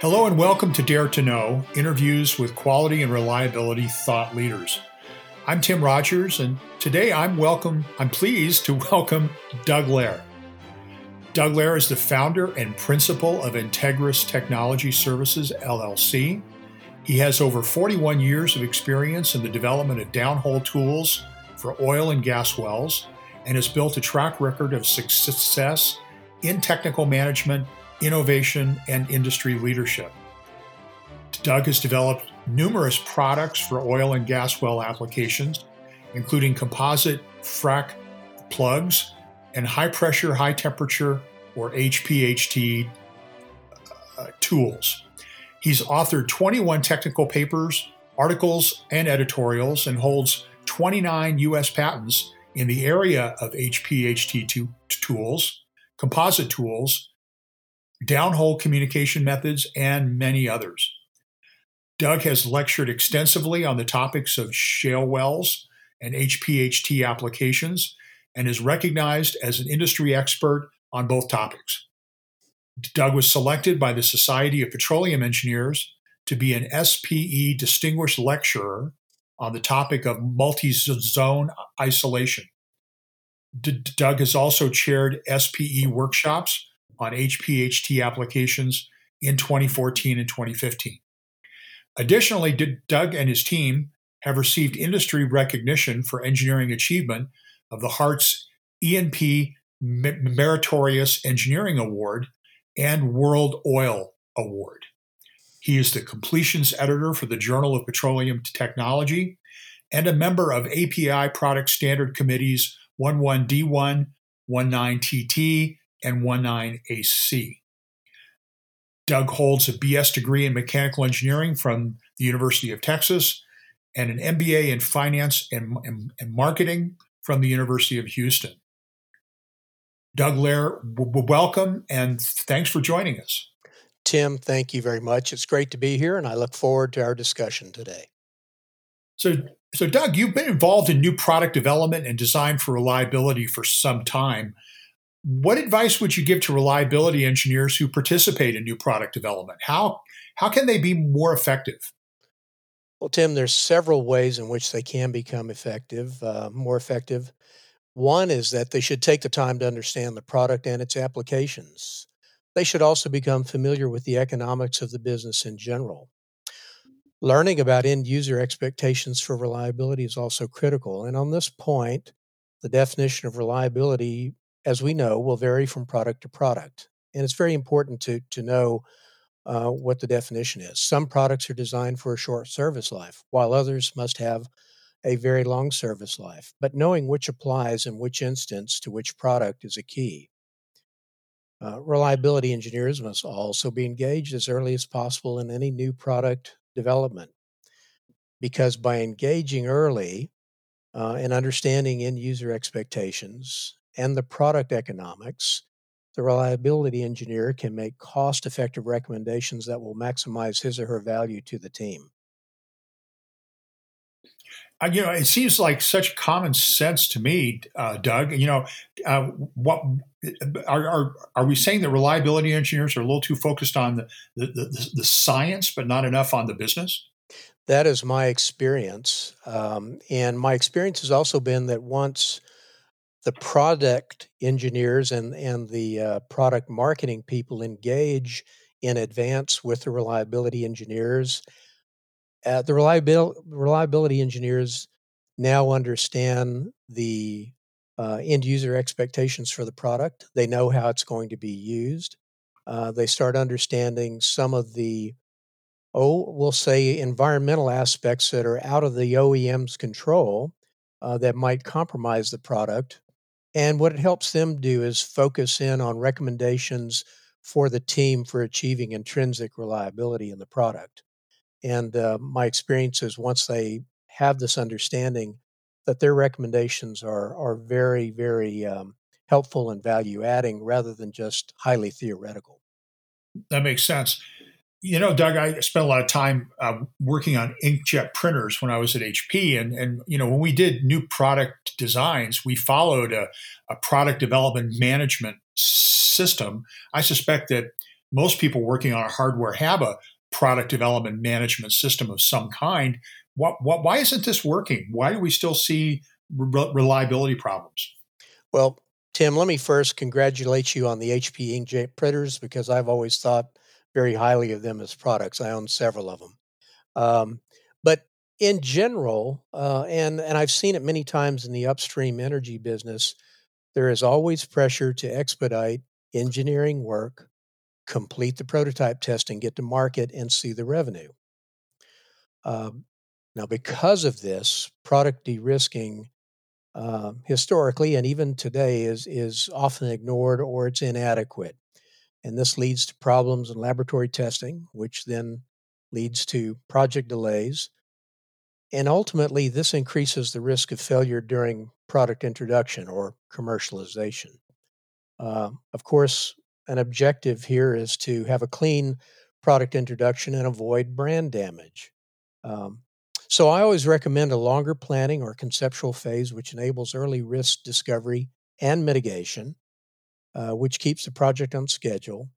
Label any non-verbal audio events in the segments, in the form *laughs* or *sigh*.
Hello and welcome to Dare to Know interviews with quality and reliability thought leaders. I'm Tim Rodgers, and today I'm welcome. I'm pleased to *laughs* welcome Doug Lehr. Doug Lehr is the founder and principal of Integris Technology Services LLC. He has over 41 years of experience in the development of downhole tools for oil and gas wells and has built a track record of success in technical management innovation, and industry leadership. Doug has developed numerous products for oil and gas well applications, including composite frac plugs and high pressure, high temperature, or HPHT uh, tools. He's authored 21 technical papers, articles, and editorials, and holds 29 U.S. patents in the area of HPHT tools, composite tools, downhole communication methods, and many others. Doug has lectured extensively on the topics of shale wells and HPHT applications and is recognized as an industry expert on both topics. Doug was selected by the Society of Petroleum Engineers to be an SPE Distinguished Lecturer on the topic of multi zone isolation. D- Doug has also chaired SPE workshops on HPHT applications in 2014 and 2015. Additionally, Doug and his team have received industry recognition for engineering achievement of the Hart's E&P Meritorious Engineering Award and World Oil Award. He is the completions editor for the Journal of Petroleum Technology and a member of API Product Standard Committees 11D1, 19TT, and 19AC. Doug holds a BS degree in mechanical engineering from the University of Texas and an MBA in finance and, and, and marketing from the University of Houston. Doug Lehr, w- welcome and thanks for joining us. Tim, thank you very much. It's great to be here, and I look forward to our discussion today. So, so Doug, you've been involved in new product development and design for reliability for some time. What advice would you give to reliability engineers who participate in new product development? How how can they be more effective? Well, Tim, there's several ways in which they can become effective, uh, more effective. One is that they should take the time to understand the product and its applications. They should also become familiar with the economics of the business in general. Learning about end user expectations for reliability is also critical. And on this point, the definition of reliability as we know, will vary from product to product. And it's very important to, to know uh, what the definition is. Some products are designed for a short service life, while others must have a very long service life. But knowing which applies in which instance to which product is a key. Uh, reliability engineers must also be engaged as early as possible in any new product development because by engaging early uh, and understanding end user expectations and the product economics, the reliability engineer can make cost effective recommendations that will maximize his or her value to the team. Uh, you know, it seems like such common sense to me, uh, Doug. You know, uh, what are, are, are we saying that reliability engineers are a little too focused on the, the, the, the science, but not enough on the business? That is my experience, um, and my experience has also been that once the product engineers and and the uh, product marketing people engage in advance with the reliability engineers. Uh, the reliability reliability engineers now understand the uh, end user expectations for the product. They know how it's going to be used. Uh, they start understanding some of the oh, we'll say environmental aspects that are out of the OEM's control uh, that might compromise the product and what it helps them do is focus in on recommendations for the team for achieving intrinsic reliability in the product. And uh, my experience is once they have this understanding, that their recommendations are are very very um, helpful and value adding rather than just highly theoretical. That makes sense. You know, Doug, I spent a lot of time uh, working on inkjet printers when I was at HP, and and you know when we did new product designs, we followed a, a product development management system. I suspect that most people working on a hardware have a product development management system of some kind. What, what, why isn't this working? Why do we still see re- reliability problems? Well, Tim, let me first congratulate you on the HP inkjet printers because I've always thought very highly of them as products. I own several of them. Um, but in general, uh, and and I've seen it many times in the upstream energy business, there is always pressure to expedite engineering work, complete the prototype testing, get to market, and see the revenue. Um, now, because of this, product de-risking uh, historically and even today is is often ignored or it's inadequate, and this leads to problems in laboratory testing, which then leads to project delays, and ultimately this increases the risk of failure during product introduction or commercialization. Uh, of course, an objective here is to have a clean product introduction and avoid brand damage. Um, so I always recommend a longer planning or conceptual phase, which enables early risk discovery and mitigation, uh, which keeps the project on schedule,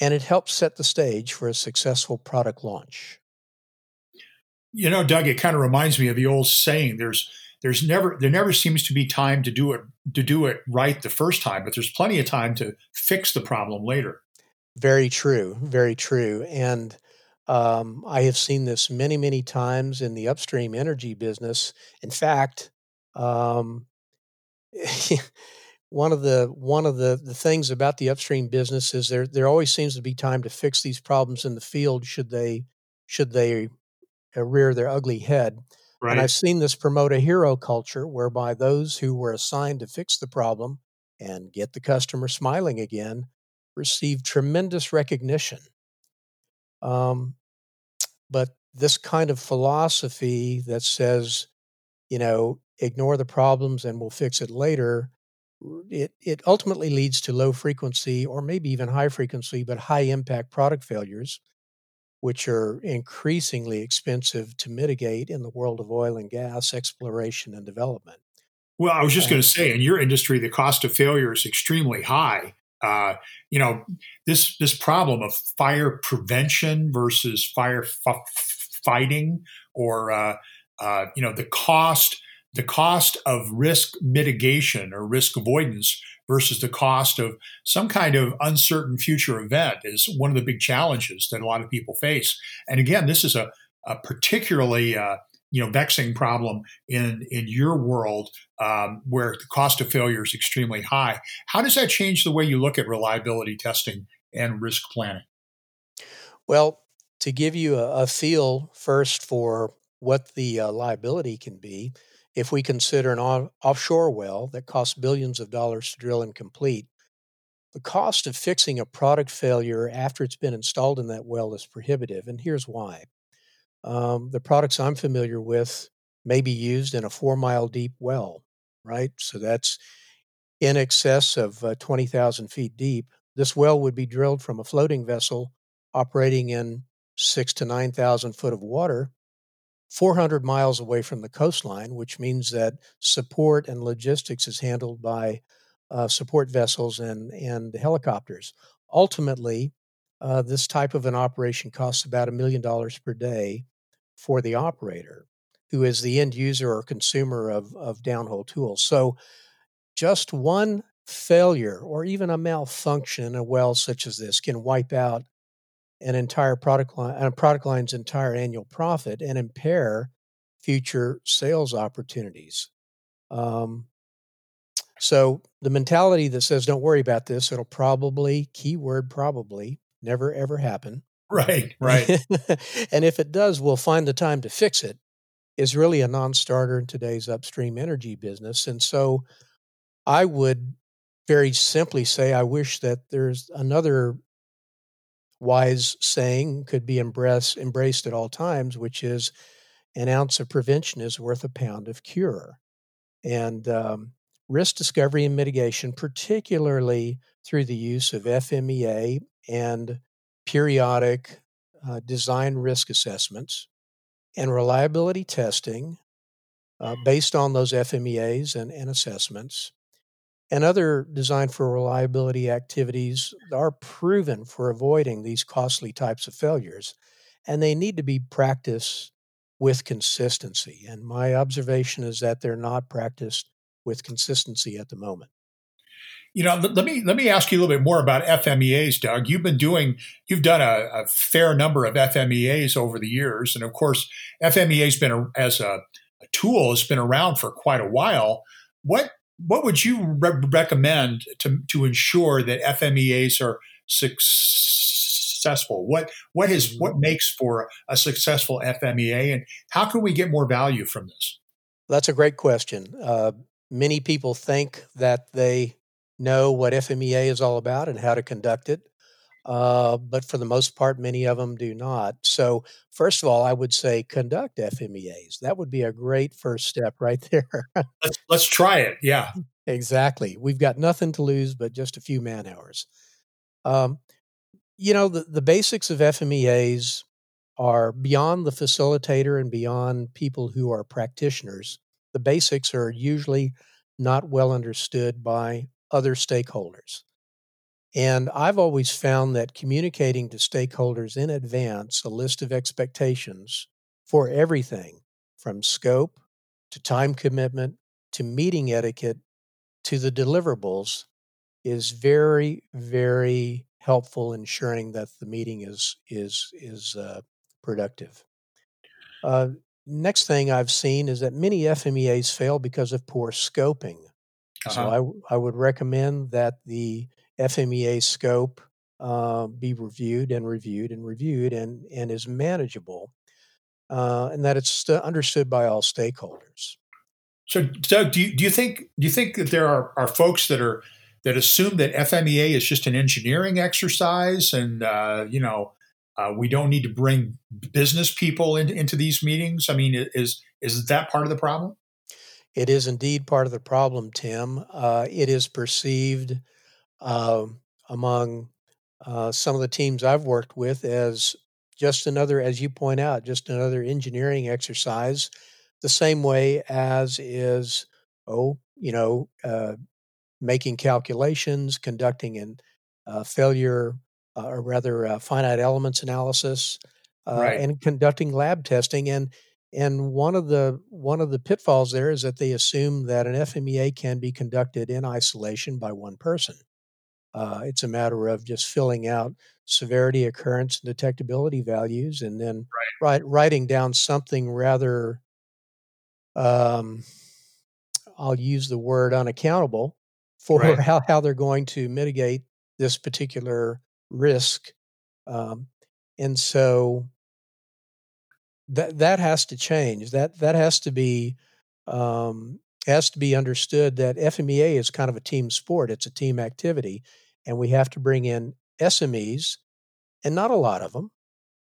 and it helps set the stage for a successful product launch. You know, Doug, it kind of reminds me of the old saying: "There's there's never there never seems to be time to do it to do it right the first time, but there's plenty of time to fix the problem later." Very true, very true, and um, I have seen this many, many times in the upstream energy business. In fact, um, *laughs* one of the one of the, the things about the upstream business is there there always seems to be time to fix these problems in the field should they should they rear their ugly head. Right. And I've seen this promote a hero culture whereby those who were assigned to fix the problem and get the customer smiling again receive tremendous recognition um, but this kind of philosophy that says, you know, ignore the problems and we'll fix it later, it, it ultimately leads to low frequency or maybe even high frequency, but high impact product failures, which are increasingly expensive to mitigate in the world of oil and gas exploration and development. Well, I was just going to say, in your industry, the cost of failure is extremely high uh, you know this this problem of fire prevention versus fire f- fighting, or uh, uh, you know the cost the cost of risk mitigation or risk avoidance versus the cost of some kind of uncertain future event is one of the big challenges that a lot of people face. And again, this is a, a particularly uh, you know vexing problem in in your world um, where the cost of failure is extremely high. How does that change the way you look at reliability testing and risk planning? Well, to give you a, a feel first for what the uh, liability can be, if we consider an off- offshore well that costs billions of dollars to drill and complete, the cost of fixing a product failure after it's been installed in that well is prohibitive, and here's why. Um, the products I'm familiar with may be used in a four mile deep well, right? So that's in excess of uh, 20,000 feet deep. This well would be drilled from a floating vessel operating in six to 9,000 foot of water, 400 miles away from the coastline, which means that support and logistics is handled by uh, support vessels and, and helicopters. Ultimately, uh, this type of an operation costs about a million dollars per day for the operator, who is the end user or consumer of, of downhole tools. So just one failure or even a malfunction in a well such as this can wipe out an entire product line, a product line's entire annual profit and impair future sales opportunities. Um, so the mentality that says, "Don't worry about this; it'll probably keyword probably never ever happen," Right, *laughs* right. and if it does, we'll find the time to fix it, is really a non starter in today's upstream energy business. And so I would very simply say I wish that there's another wise saying could be embraced, embraced at all times, which is an ounce of prevention is worth a pound of cure. And um, risk discovery and mitigation, particularly through the use of FMEA and periodic uh, design risk assessments and reliability testing uh, based on those FMEAs and, and assessments, and other design for reliability activities are proven for avoiding these costly types of failures, and they need to be practiced with consistency. And my observation is that they're not practiced with consistency at the moment. You know, let me let me ask you a little bit more about FMEAs, Doug. You've been doing, you've done a, a fair number of FMEAs over the years, and of course, FMEA's been a, as a, a tool has been around for quite a while. What what would you re- recommend to to ensure that FMEAs are successful? What what is what makes for a successful FMEA, and how can we get more value from this? That's a great question. Uh, many people think that they know what FMEA is all about and how to conduct it. Uh, but for the most part, many of them do not. So, first of all, I would say conduct FMEAs. That would be a great first step right there. *laughs* let's, let's try it. Yeah. Exactly. We've got nothing to lose but just a few man hours. Um, you know, the, the basics of FMEAs are beyond the facilitator and beyond people who are practitioners. The basics are usually not well understood by other stakeholders. And I've always found that communicating to stakeholders in advance a list of expectations for everything from scope to time commitment to meeting etiquette to the deliverables is very, very helpful ensuring that the meeting is is is uh, productive. Uh, next thing I've seen is that many FMEAs fail because of poor scoping. Uh-huh. So I, I would recommend that the FMEA scope uh, be reviewed and reviewed and reviewed and, and is manageable uh, and that it's st- understood by all stakeholders. So, Doug, do you, do you think do you think that there are, are folks that are that assume that FMEA is just an engineering exercise, and uh, you know uh, we don't need to bring business people in, into these meetings? I mean, is is that part of the problem? It is indeed part of the problem, Tim. Uh, it is perceived uh, among uh, some of the teams I've worked with as just another, as you point out, just another engineering exercise, the same way as is, oh, you know, uh, making calculations, conducting an uh, failure, uh, or rather, finite elements analysis, right. and conducting lab testing. And and one of the one of the pitfalls there is that they assume that an FMEA can be conducted in isolation by one person. Uh, it's a matter of just filling out severity, occurrence, and detectability values, and then right. write, writing down something rather. Um, I'll use the word unaccountable for *laughs* right. how, how they're going to mitigate this particular risk. Um, and so that that has to change. That that has to be um, has to be understood that FMEA is kind of a team sport. It's a team activity, and we have to bring in SMEs, and not a lot of them,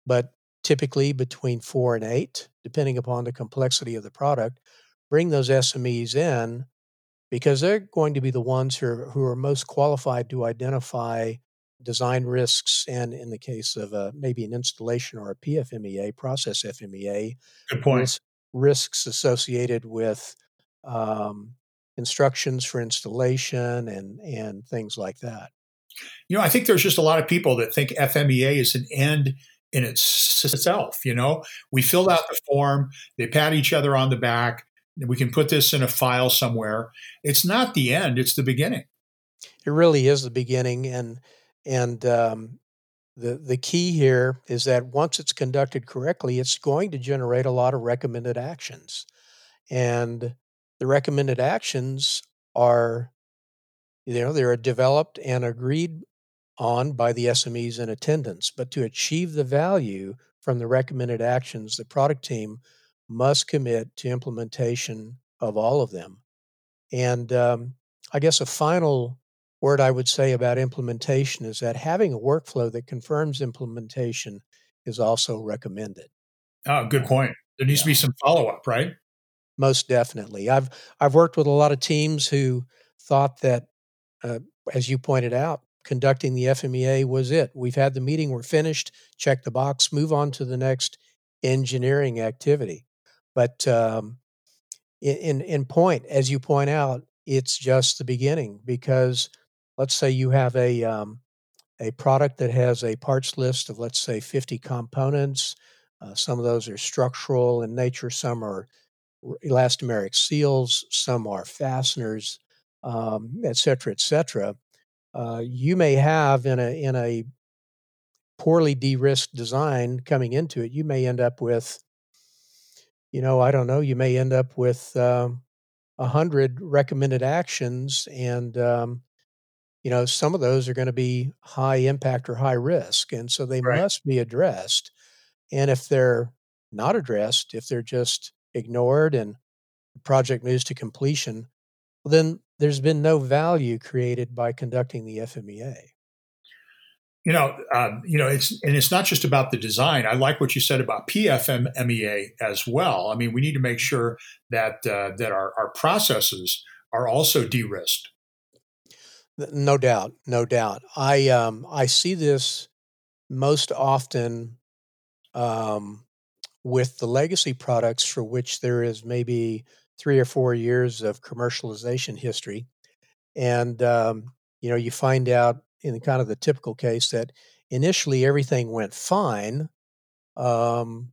but typically between four and eight, depending upon the complexity of the product. Bring those SMEs in because they're going to be the ones who are, who are most qualified to identify design risks, and in the case of a, maybe an installation or a PFMEA, process FMEA, good point. risks associated with um, instructions for installation and and things like that. You know, I think there's just a lot of people that think FMEA is an end in itself. You know, we filled out the form, they pat each other on the back, we can put this in a file somewhere. It's not the end; it's the beginning. It really is the beginning, and and um, the the key here is that once it's conducted correctly, it's going to generate a lot of recommended actions, and the recommended actions are, you know, they're developed and agreed on by the SMEs in attendance. But to achieve the value from the recommended actions, the product team must commit to implementation of all of them. And um, I guess a final word I would say about implementation is that having a workflow that confirms implementation is also recommended. Oh, good point. There needs yeah. to be some follow up, right? Most definitely. I've I've worked with a lot of teams who thought that, uh, as you pointed out, conducting the FMEA was it. We've had the meeting, we're finished. Check the box, move on to the next engineering activity. But um, in in point, as you point out, it's just the beginning because let's say you have a um, a product that has a parts list of let's say 50 components. Uh, some of those are structural in nature. Some are elastomeric seals. Some are fasteners, um, et cetera, et cetera. Uh, you may have in a in a poorly de-risked design coming into it, you may end up with, you know, I don't know, you may end up with um, a um, hundred recommended actions, and um, you know, some of those are going to be high impact or high risk, and so they right. must be addressed. And if they're not addressed, if they're just ignored and the project moves to completion, well, then there's been no value created by conducting the FMEA. You know, um, you know, it's and it's not just about the design. I like what you said about PFMEA as well. I mean, we need to make sure that uh, that our, our processes are also de-risked. No doubt, no doubt. I um, I see this most often um, with the legacy products for which there is maybe three or four years of commercialization history. And, um, you know, you find out in kind of the typical case that initially everything went fine. Um,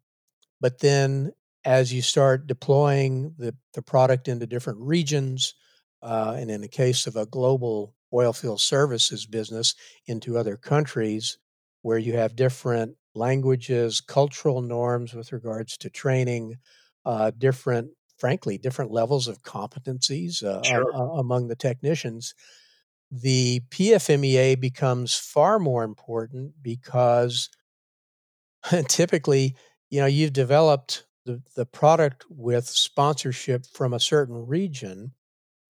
but then as you start deploying the, the product into different regions, uh, and in the case of a global oilfield services business into other countries where you have different languages, cultural norms with regards to training, uh, different frankly, different levels of competencies uh, sure. among the technicians, the PFMEA becomes far more important because *laughs* typically, you know, you've developed the, the product with sponsorship from a certain region,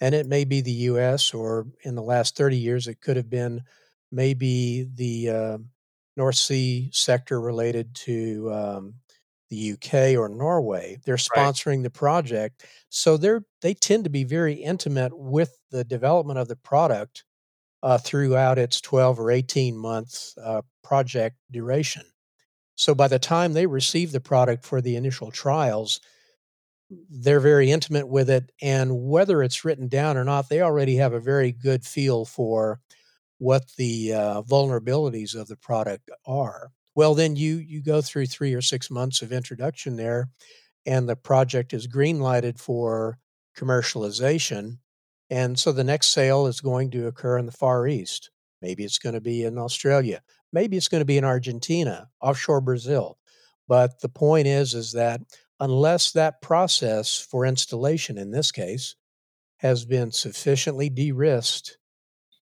and it may be the US, or in the last 30 years, it could have been maybe the uh, North Sea sector related to um, the UK or Norway. They're sponsoring right. the project, so they're they tend to be very intimate with the development of the product uh, throughout its 12 or 18 month uh, project duration. So by the time they receive the product for the initial trials, they're very intimate with it, and whether it's written down or not, they already have a very good feel for what the uh, vulnerabilities of the product are. Well, then you you go through three or six months of introduction there, and the project is green lighted for commercialization. And so the next sale is going to occur in the Far East. Maybe it's going to be in Australia. Maybe it's going to be in Argentina, offshore Brazil. But the point is, is that unless that process for installation, in this case, has been sufficiently de-risked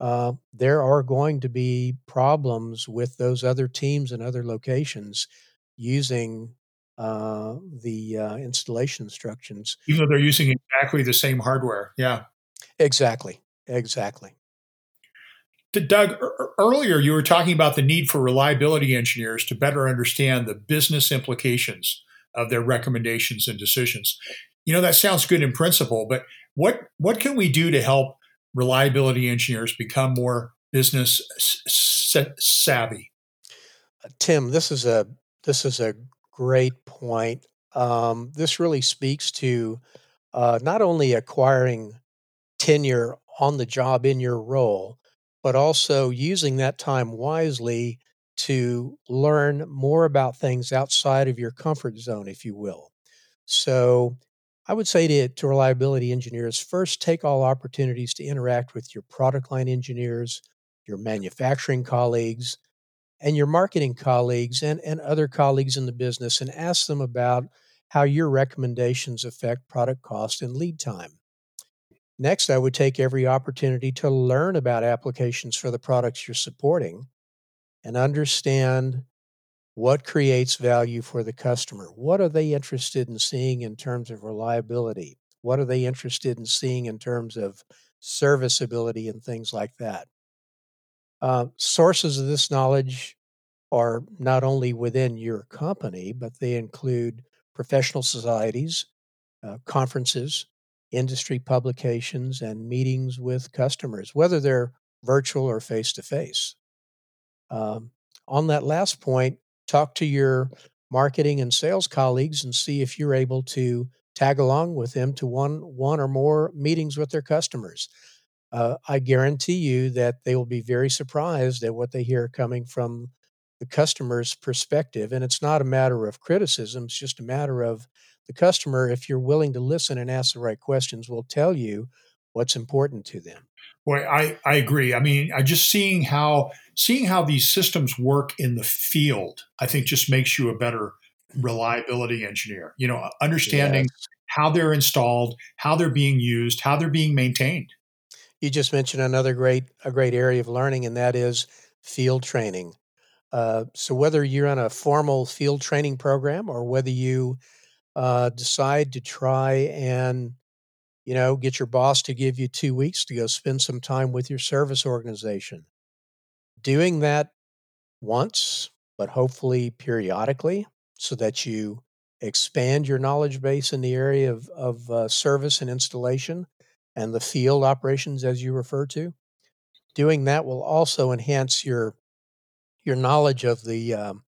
uh, there are going to be problems with those other teams and other locations using uh, the uh, installation instructions. Even though they're using exactly the same hardware. Yeah. Exactly. Exactly. Doug, earlier you were talking about the need for reliability engineers to better understand the business implications of their recommendations and decisions. You know that sounds good in principle, but what what can we do to help reliability engineers become more business savvy? Tim, this is a this is a great point. Um, this really speaks to uh, not only acquiring tenure on the job in your role, but also using that time wisely to learn more about things outside of your comfort zone, if you will. So, I would say to, to reliability engineers first take all opportunities to interact with your product line engineers, your manufacturing colleagues, and your marketing colleagues and, and other colleagues in the business and ask them about how your recommendations affect product cost and lead time. Next, I would take every opportunity to learn about applications for the products you're supporting and understand what creates value for the customer? What are they interested in seeing in terms of reliability? What are they interested in seeing in terms of serviceability and things like that? Uh, sources of this knowledge are not only within your company, but they include professional societies, uh, conferences, industry publications, and meetings with customers, whether they're virtual or face to face. On that last point, talk to your marketing and sales colleagues and see if you're able to tag along with them to one one or more meetings with their customers. Uh, I guarantee you that they will be very surprised at what they hear coming from the customer's perspective. And it's not a matter of criticism; it's just a matter of the customer, if you're willing to listen and ask the right questions, will tell you what's important to them. Boy, I, I agree. I mean, I just seeing how seeing how these systems work in the field, I think just makes you a better reliability engineer. You know, understanding yes. how they're installed, how they're being used, how they're being maintained. You just mentioned another great a great area of learning, and that is field training. Uh, so whether you're on a formal field training program or whether you uh, decide to try and you know get your boss to give you two weeks to go spend some time with your service organization doing that once but hopefully periodically so that you expand your knowledge base in the area of, of uh, service and installation and the field operations as you refer to doing that will also enhance your your knowledge of the um,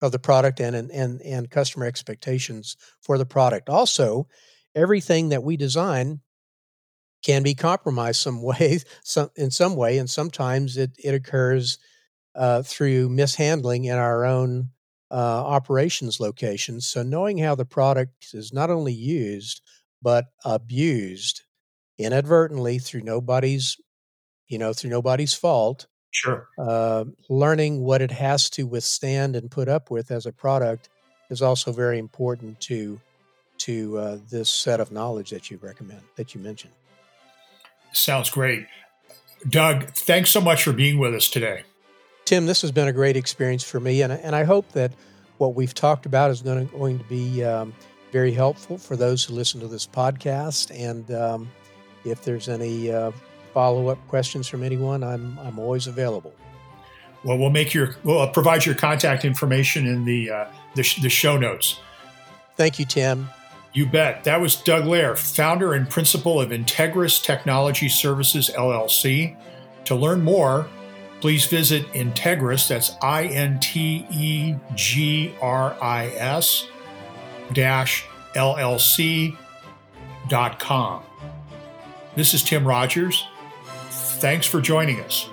of the product and and and customer expectations for the product. Also, everything that we design can be compromised some *laughs* way, some in some way, and sometimes it it occurs uh, through mishandling in our own uh, operations locations. So knowing how the product is not only used but abused inadvertently through nobody's you know through nobody's fault Sure. Uh, learning what it has to withstand and put up with as a product is also very important to to uh, this set of knowledge that you recommend that you mentioned. Sounds great, Doug. Thanks so much for being with us today. Tim, this has been a great experience for me, and and I hope that what we've talked about is going to, going to be um, very helpful for those who listen to this podcast. And um, if there's any uh, follow up questions from anyone, I'm I'm always available. Well, we'll make your we'll uh, provide your contact information in the uh, the, sh- the show notes. Thank you, Tim. You bet. That was Doug Lehr, founder and principal of Integris Technology Services LLC. To learn more, please visit Integris. That's I N T E G R I S dash com. This is Tim Rodgers. Thanks for joining us.